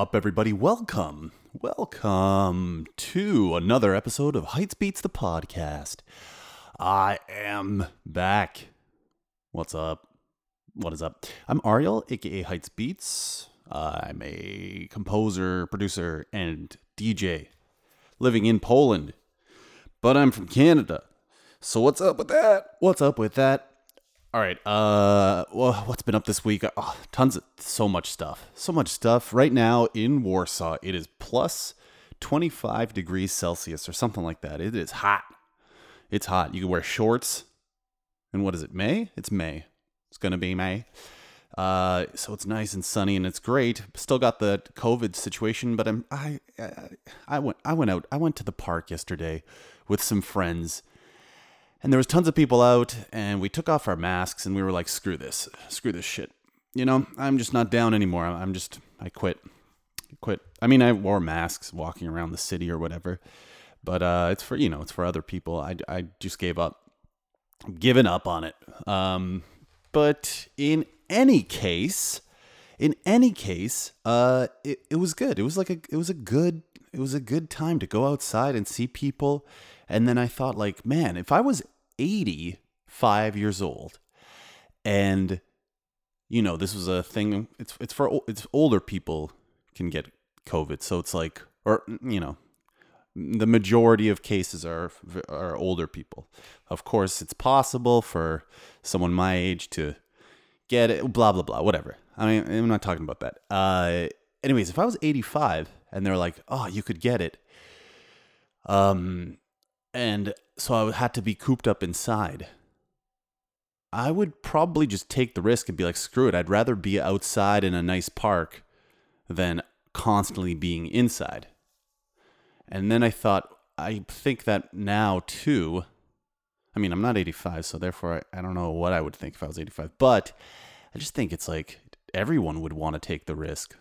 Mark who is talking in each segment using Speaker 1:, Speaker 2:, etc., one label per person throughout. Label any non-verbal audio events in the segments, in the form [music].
Speaker 1: up, everybody? Welcome. Welcome to another episode of Heights Beats the podcast. I am back. What's up? What is up? I'm Ariel, aka Heights Beats. I'm a composer, producer, and DJ living in Poland. But I'm from Canada. So what's up with that? What's up with that? All right. Uh, well, what's been up this week? Oh, tons of so much stuff. So much stuff. Right now in Warsaw, it is plus 25 degrees Celsius or something like that. It is hot. It's hot. You can wear shorts. And what is it? May? It's May. It's gonna be May. Uh, so it's nice and sunny and it's great. Still got the COVID situation, but I'm I I, I went I went out. I went to the park yesterday with some friends and there was tons of people out and we took off our masks and we were like screw this. Screw this shit. You know i'm just not down anymore. I'm just i quit. Quit. I mean i wore masks walking around the city or whatever but uh it's for you know it's for other people. I, I just gave up. I'm giving up on it. Um but in any case in any case uh it, it was good. It was like a it was a good it was a good time to go outside and see people. And then I thought, like, man, if I was 85 years old and, you know, this was a thing, it's, it's for, it's older people can get COVID. So it's like, or, you know, the majority of cases are are older people. Of course, it's possible for someone my age to get it. Blah blah blah. Whatever. I mean, I'm not talking about that. Uh, anyways, if I was 85 and they're like, "Oh, you could get it," um, and so I had to be cooped up inside. I would probably just take the risk and be like, screw it. I'd rather be outside in a nice park than constantly being inside. And then I thought, I think that now too. I mean, I'm not 85, so therefore I, I don't know what I would think if I was 85, but I just think it's like everyone would want to take the risk.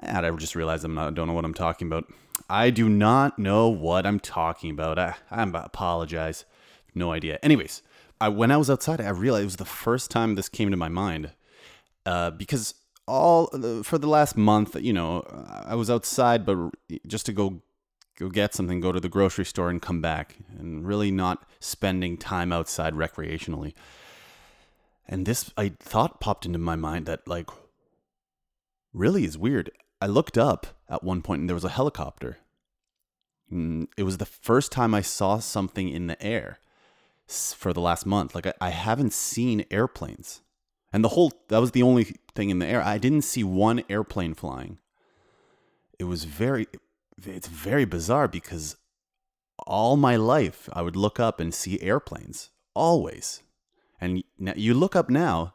Speaker 1: And I just realized I'm not, I don't know what I'm talking about. I do not know what I'm talking about. I, I apologize. No idea. Anyways, I, when I was outside, I realized it was the first time this came to my mind uh, because all for the last month, you know, I was outside, but just to go go get something, go to the grocery store, and come back, and really not spending time outside recreationally. And this, I thought, popped into my mind that like really is weird. I looked up at one point and there was a helicopter. Mm, it was the first time I saw something in the air for the last month. Like I, I haven't seen airplanes. And the whole that was the only thing in the air. I didn't see one airplane flying. It was very it's very bizarre because all my life I would look up and see airplanes always. And now you look up now,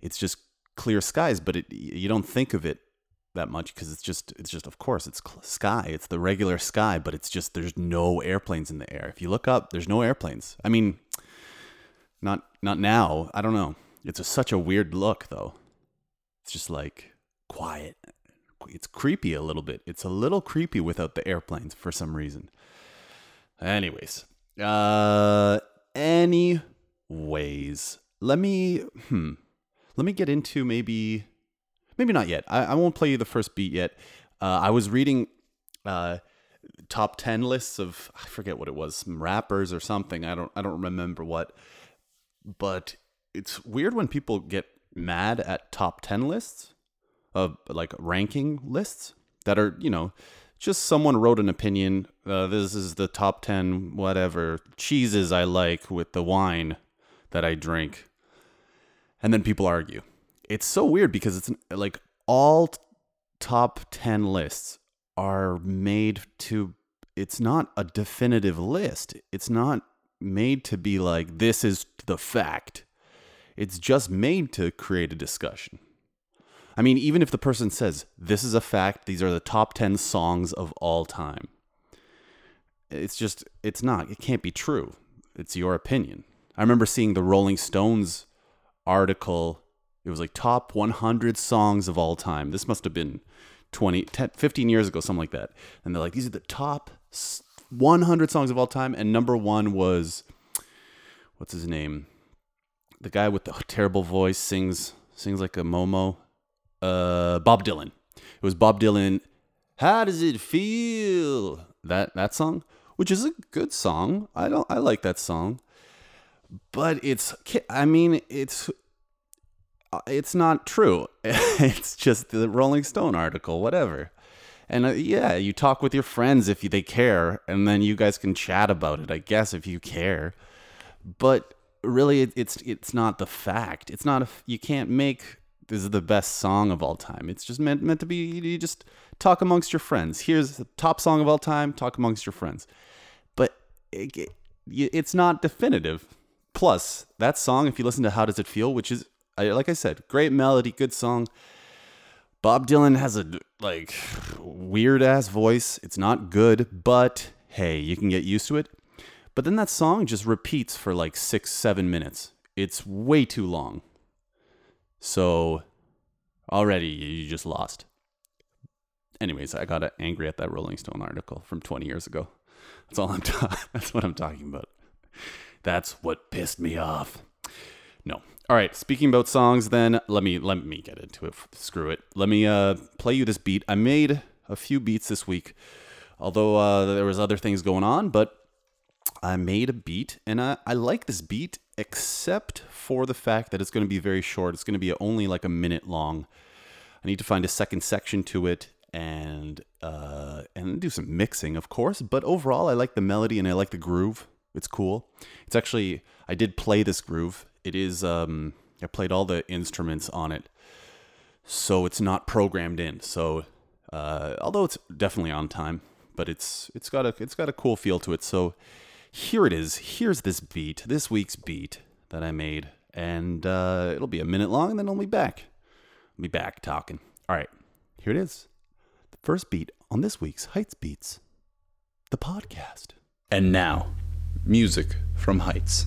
Speaker 1: it's just clear skies, but it, you don't think of it that much because it's just it's just of course it's sky. It's the regular sky but it's just there's no airplanes in the air. If you look up there's no airplanes. I mean not not now. I don't know. It's a, such a weird look though. It's just like quiet. It's creepy a little bit. It's a little creepy without the airplanes for some reason. Anyways uh anyways let me hmm let me get into maybe maybe not yet. I, I won't play you the first beat yet. Uh, I was reading uh, top ten lists of I forget what it was, some rappers or something. I don't I don't remember what. But it's weird when people get mad at top ten lists of like ranking lists that are you know just someone wrote an opinion. Uh, this is the top ten whatever cheeses I like with the wine that I drink, and then people argue it's so weird because it's like all top 10 lists are made to it's not a definitive list. It's not made to be like this is the fact. It's just made to create a discussion. I mean even if the person says this is a fact these are the top 10 songs of all time it's just it's not it can't be true. It's your opinion. I remember seeing the rolling stones article it was like top 100 songs of all time. This must have been 20, 10, 15 years ago, something like that. And they're like, these are the top 100 songs of all time. And number one was, what's his name? The guy with the terrible voice sings sings like a Momo. Uh, Bob Dylan. It was Bob Dylan. How does it feel? That that song, which is a good song. I don't. I like that song, but it's. I mean, it's. Uh, It's not true. [laughs] it's just the Rolling Stone article, whatever. And uh, yeah, you talk with your friends if they care, and then you guys can chat about it. I guess if you care, but really, it, it's it's not the fact. It's not a. You can't make this is the best song of all time. It's just meant meant to be. You just talk amongst your friends. Here's the top song of all time. Talk amongst your friends, but it, it- it's not definitive. Plus, that song, if you listen to "How Does It Feel," which is I- like I said, great melody, good song. Bob Dylan has a like weird ass voice. It's not good, but hey, you can get used to it. But then that song just repeats for like six, seven minutes. It's way too long. So already you just lost. Anyways, I got angry at that Rolling Stone article from 20 years ago. That's all I'm. Ta- [laughs] that's what I'm talking about. That's what pissed me off. No. All right. Speaking about songs, then let me let me get into it. Screw it. Let me uh, play you this beat. I made a few beats this week, although uh, there was other things going on. But I made a beat, and I, I like this beat, except for the fact that it's going to be very short. It's going to be only like a minute long. I need to find a second section to it and uh, and do some mixing, of course. But overall, I like the melody and I like the groove. It's cool. It's actually I did play this groove. It is um, I played all the instruments on it, so it's not programmed in. So uh, although it's definitely on time, but it's it's got a it's got a cool feel to it. So here it is. Here's this beat, this week's beat that I made, and uh, it'll be a minute long, and then I'll be back. I'll be back talking. All right, here it is. The first beat on this week's Heights Beats, the podcast. And now, music from Heights.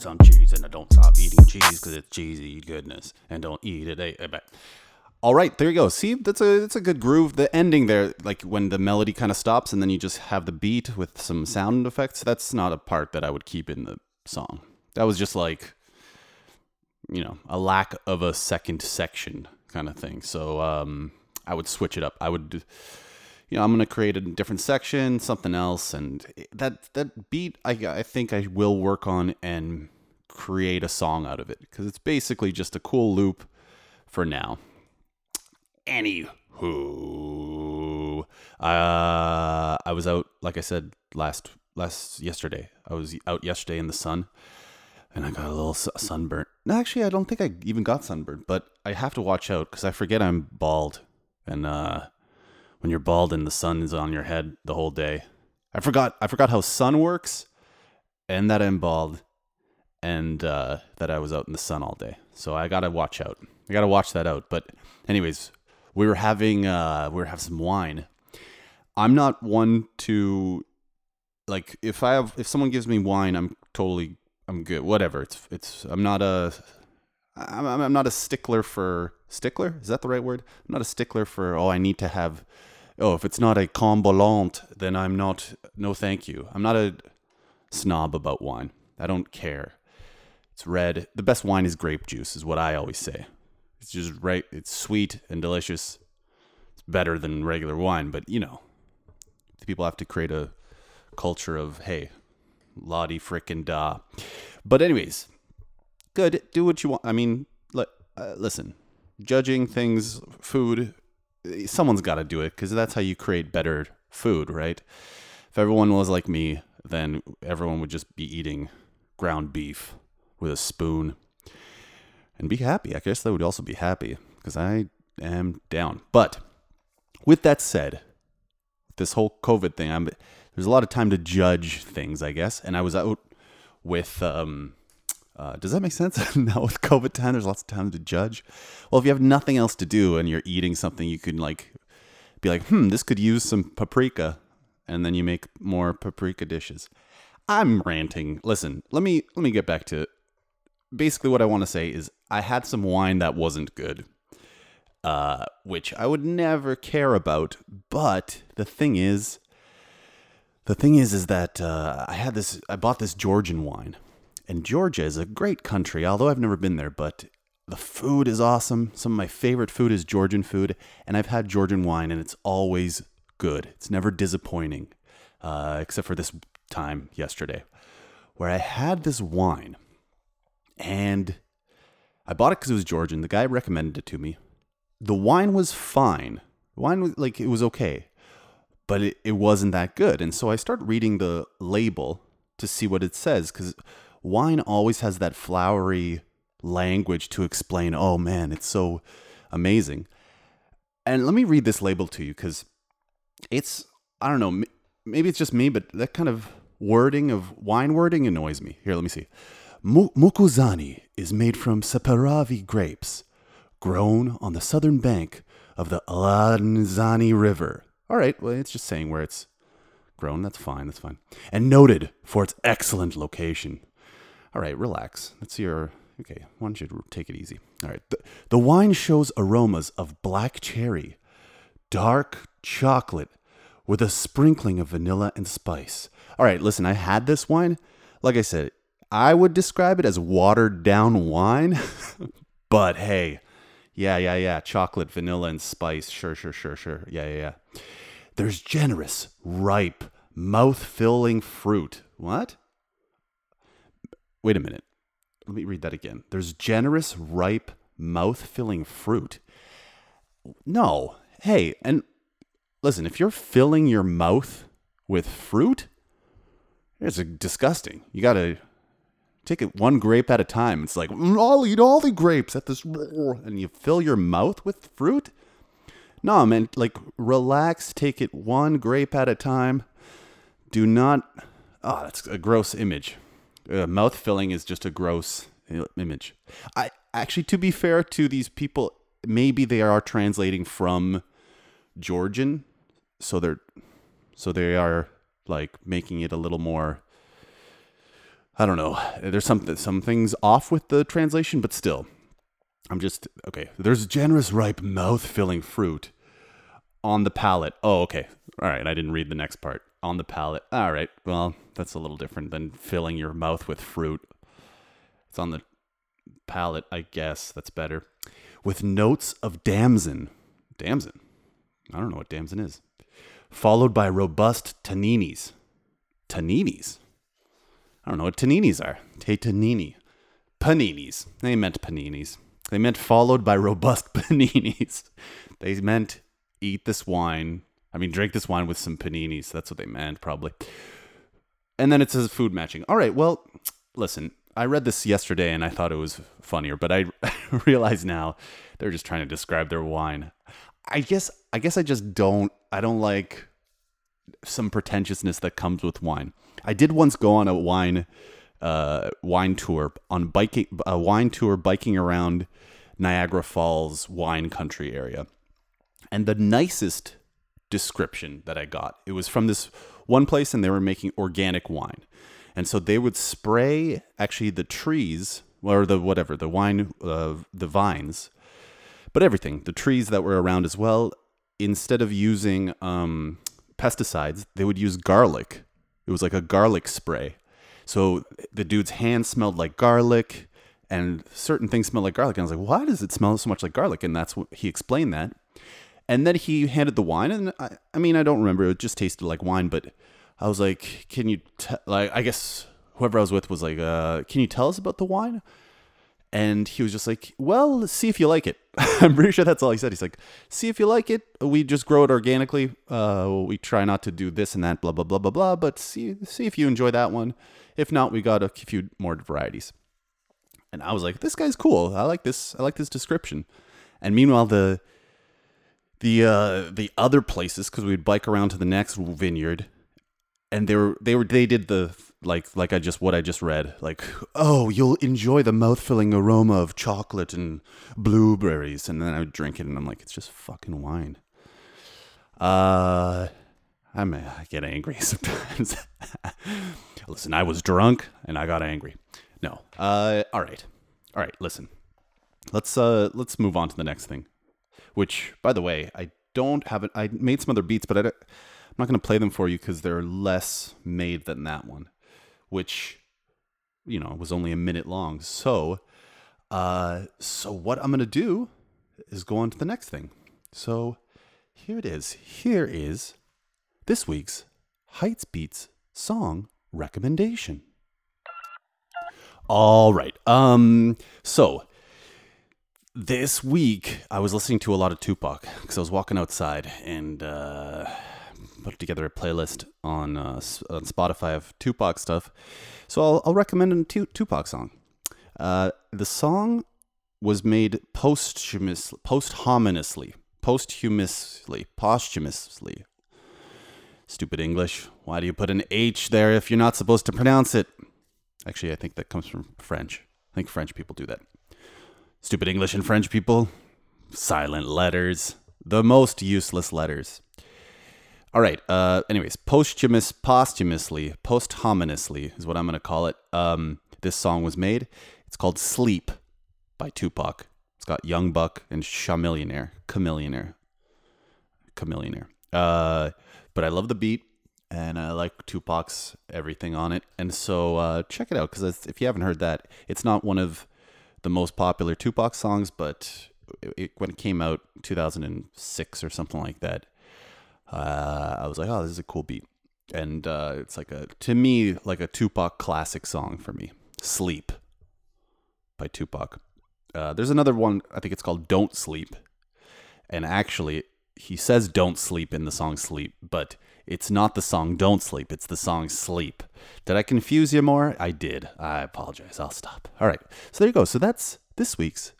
Speaker 1: Some cheese, and I don't stop eating cheese because it's cheesy goodness, and don't eat it. eh, eh, but- All right, there you go. See, that's a that's a good groove. The ending there, like when the melody kind of stops, and then you just have the beat with some sound effects. That's not a part that I would keep in the song. That was just like, you know, a lack of a second section kind of thing. So um, I would switch it up. I would you know, I'm gonna create a different section, something else, and that that beat, I I think I will work on and create a song out of it because it's basically just a cool loop for now. Anywho, uh, I was out, like I said last last yesterday. I was out yesterday in the sun, and I got a little su- sunburnt. No, Actually, I don't think I even got sunburned, but I have to watch out because I forget I'm bald, and uh, when you're bald and the sun is on your head the whole day. I forgot I forgot how sun works and that I'm bald and uh, that I was out in the sun all day. So I gotta watch out. I gotta watch that out. But anyways, we were having uh, we were having some wine. I'm not one to like if I have if someone gives me wine, I'm totally I'm good. Whatever. It's it's I'm not a I'm, I'm not a stickler for stickler. Is that the right word? I'm not a stickler for oh I need to have oh if it's not a combolant then I'm not no thank you. I'm not a snob about wine. I don't care. It's red. The best wine is grape juice is what I always say. It's just right it's sweet and delicious. It's better than regular wine, but you know, people have to create a culture of hey, Lottie frickin' da. But anyways, good. Do what you want. I mean, li- uh, listen, judging things, food, someone's got to do it because that's how you create better food, right? If everyone was like me, then everyone would just be eating ground beef with a spoon and be happy. I guess they would also be happy because I am down. But with that said, this whole COVID thing, I'm there's a lot of time to judge things, I guess. And I was out with um uh, does that make sense? [laughs] now with COVID time, there's lots of time to judge. Well, if you have nothing else to do and you're eating something, you can like be like, hmm, this could use some paprika, and then you make more paprika dishes. I'm ranting. Listen, let me let me get back to basically what I want to say is I had some wine that wasn't good, uh, which I would never care about. But the thing is, the thing is, is that uh, I had this. I bought this Georgian wine, and Georgia is a great country. Although I've never been there, but the food is awesome. Some of my favorite food is Georgian food, and I've had Georgian wine, and it's always good. It's never disappointing, uh, except for this time yesterday, where I had this wine, and I bought it because it was Georgian. The guy recommended it to me. The wine was fine. The wine was like it was okay but it, it wasn't that good. And so I start reading the label to see what it says because wine always has that flowery language to explain, oh man, it's so amazing. And let me read this label to you because it's, I don't know, maybe it's just me, but that kind of wording of wine wording annoys me. Here, let me see. Mukuzani is made from Saperavi grapes, grown on the southern bank of the Alazani River all right, well, it's just saying where it's grown. That's fine. That's fine. And noted for its excellent location. All right, relax. That's your. Okay, why don't you take it easy? All right. The, the wine shows aromas of black cherry, dark chocolate, with a sprinkling of vanilla and spice. All right, listen, I had this wine. Like I said, I would describe it as watered down wine. [laughs] but hey, yeah, yeah, yeah. Chocolate, vanilla, and spice. Sure, sure, sure, sure. Yeah, yeah, yeah. There's generous, ripe, mouth filling fruit. What? Wait a minute. Let me read that again. There's generous, ripe, mouth filling fruit. No. Hey, and listen, if you're filling your mouth with fruit, it's disgusting. You got to take it one grape at a time. It's like, mm, I'll eat all the grapes at this, [laughs] and you fill your mouth with fruit. No, man, like relax, take it one grape at a time. Do not. Oh, that's a gross image. Uh, mouth filling is just a gross image. I actually, to be fair to these people, maybe they are translating from Georgian, so they're so they are like making it a little more. I don't know. There's some some things off with the translation, but still, I'm just okay. There's generous, ripe, mouth-filling fruit on the palate. Oh, okay. All right. I didn't read the next part. On the palate. All right. Well, that's a little different than filling your mouth with fruit. It's on the palate, I guess. That's better. With notes of damson. Damson. I don't know what damson is. Followed by robust taninis. Taninis. I don't know what taninis are. Te tanini. Paninis. They meant paninis. They meant followed by robust [laughs] paninis. They meant eat this wine. I mean, drink this wine with some paninis. That's what they meant, probably. And then it says food matching. All right, well, listen, I read this yesterday and I thought it was funnier, but I [laughs] realize now they're just trying to describe their wine. I guess I guess I just don't I don't like some pretentiousness that comes with wine. I did once go on a wine uh, wine tour on biking a wine tour biking around Niagara Falls wine country area. And the nicest description that I got, it was from this one place and they were making organic wine. and so they would spray actually the trees or the whatever the wine, uh, the vines, but everything, the trees that were around as well. Instead of using um, pesticides, they would use garlic. It was like a garlic spray. So the dude's hand smelled like garlic, and certain things smell like garlic. And I was like, why does it smell so much like garlic? And that's what he explained that. And then he handed the wine, and I, I mean, I don't remember. It just tasted like wine, but I was like, "Can you t-? like?" I guess whoever I was with was like, uh, "Can you tell us about the wine?" And he was just like, "Well, see if you like it." [laughs] I'm pretty sure that's all he said. He's like, "See if you like it. We just grow it organically. Uh, we try not to do this and that, blah blah blah blah blah. But see see if you enjoy that one. If not, we got a few more varieties." And I was like, "This guy's cool. I like this. I like this description." And meanwhile, the the uh, the other places because we'd bike around to the next vineyard, and they were they were they did the like like I just what I just read like oh you'll enjoy the mouth filling aroma of chocolate and blueberries, and then I would drink it, and I'm like it's just fucking wine. Uh, I mean I get angry [laughs] sometimes. [laughs] listen, I was drunk and I got angry. No, uh, all right, all right. Listen, let's uh let's move on to the next thing which by the way i don't have it i made some other beats but I am not going to play them for you because they're less made than that one which you know was only a minute long. So uh so what i'm going to do is go on to the next thing. So here it is. Here is this week's heights beats song recommendation. All right um so this week I was listening to a lot of Tupac because I was walking outside and uh, put together a playlist on, uh, on Spotify of Tupac stuff. So I'll, I'll recommend a tu- Tupac song. Uh, the song was made posthumous, posthumously, posthumously, posthumously. Stupid English. Why do you put an H there if you're not supposed to pronounce it? Actually, I think that comes from French. I think French people do that. Stupid English and French people. Silent letters. The most useless letters. All right. Uh, anyways, posthumous, posthumously, posthumously is what I'm going to call it. Um, this song was made. It's called Sleep by Tupac. It's got Young Buck and Chamillionaire. Chamillionaire. Chamillionaire. Uh, but I love the beat and I like Tupac's everything on it. And so uh, check it out because if you haven't heard that, it's not one of the most popular Tupac songs, but it, when it came out 2006 or something like that, uh, I was like, oh, this is a cool beat. And uh, it's like a, to me, like a Tupac classic song for me. Sleep by Tupac. Uh, there's another one, I think it's called Don't Sleep. And actually, he says don't sleep in the song Sleep, but it's not the song Don't Sleep, it's the song Sleep. Did I confuse you more? I did. I apologize. I'll stop. All right. So there you go. So that's this week's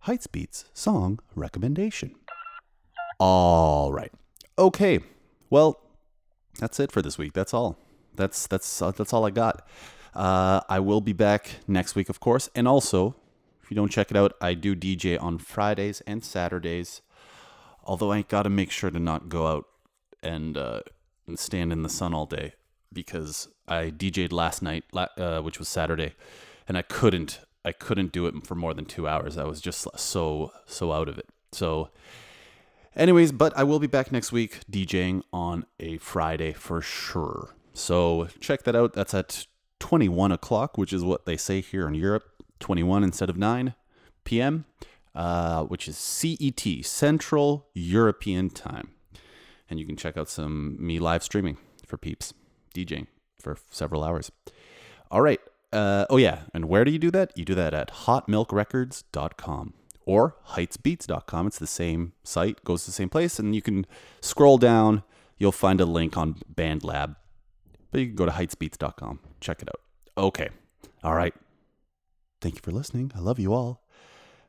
Speaker 1: Heights Beats song recommendation. All right. Okay. Well, that's it for this week. That's all. That's that's uh, that's all I got. Uh, I will be back next week, of course, and also if you don't check it out, I do DJ on Fridays and Saturdays. Although I got to make sure to not go out and, uh, stand in the sun all day because I DJ'd last night, uh, which was Saturday, and I couldn't I couldn't do it for more than two hours. I was just so so out of it. So, anyways, but I will be back next week DJing on a Friday for sure. So check that out. That's at 21 o'clock, which is what they say here in Europe. 21 instead of 9 p.m., uh, which is CET, Central European Time. And you can check out some me live streaming for peeps, DJing for several hours. All right. Uh, oh, yeah. And where do you do that? You do that at hotmilkrecords.com or heightsbeats.com. It's the same site, goes to the same place. And you can scroll down, you'll find a link on BandLab. But you can go to heightsbeats.com. Check it out. Okay. All right. Thank you for listening. I love you all.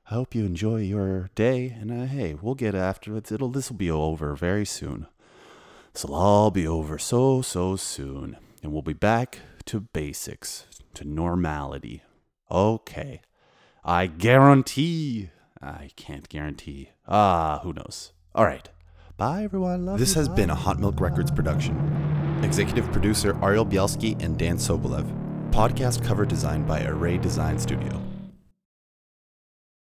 Speaker 1: I hope you enjoy your day, and uh, hey, we'll get after it. It'll this will be over very soon. This'll all be over so so soon, and we'll be back to basics, to normality. Okay, I guarantee. I can't guarantee. Ah, who knows? All right. Bye, everyone. Love
Speaker 2: this
Speaker 1: you.
Speaker 2: has
Speaker 1: Bye.
Speaker 2: been a Hot Milk Records production.
Speaker 1: Executive producer Ariel Bielski and Dan Sobolev. Podcast cover designed by Array Design Studio.